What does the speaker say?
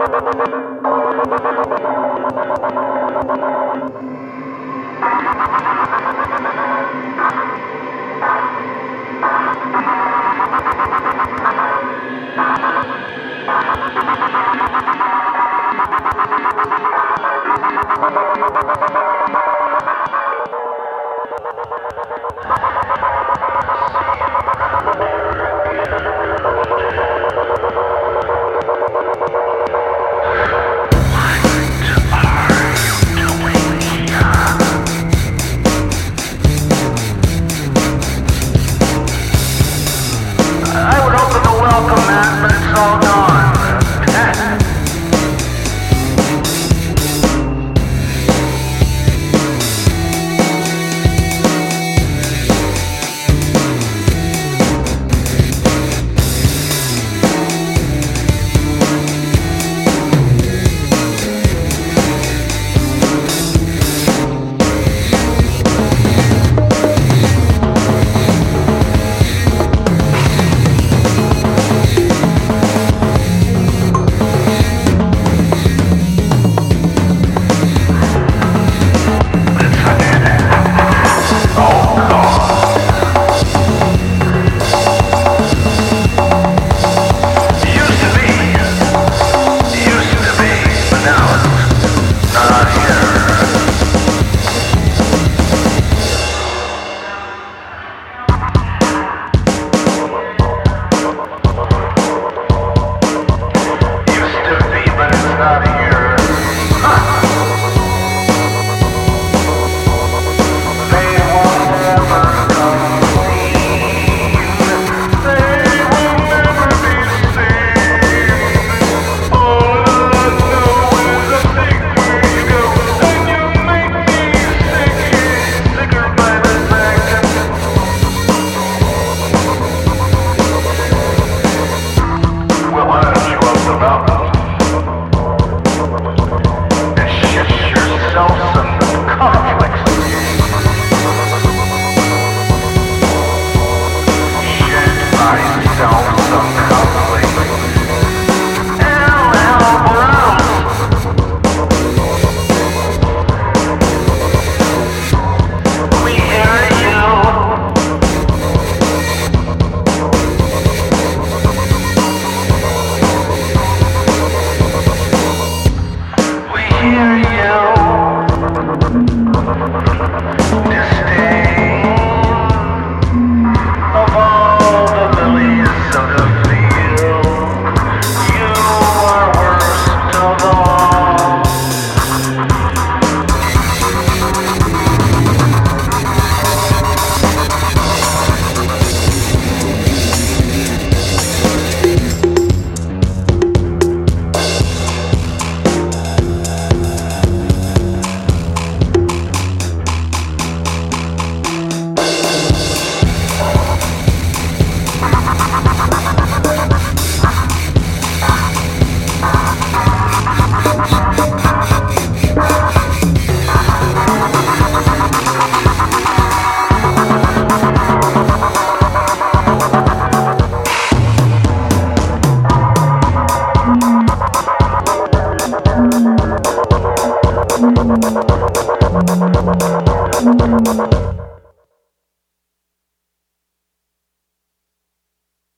মাযরানেন মাযরানেন মাযরানেন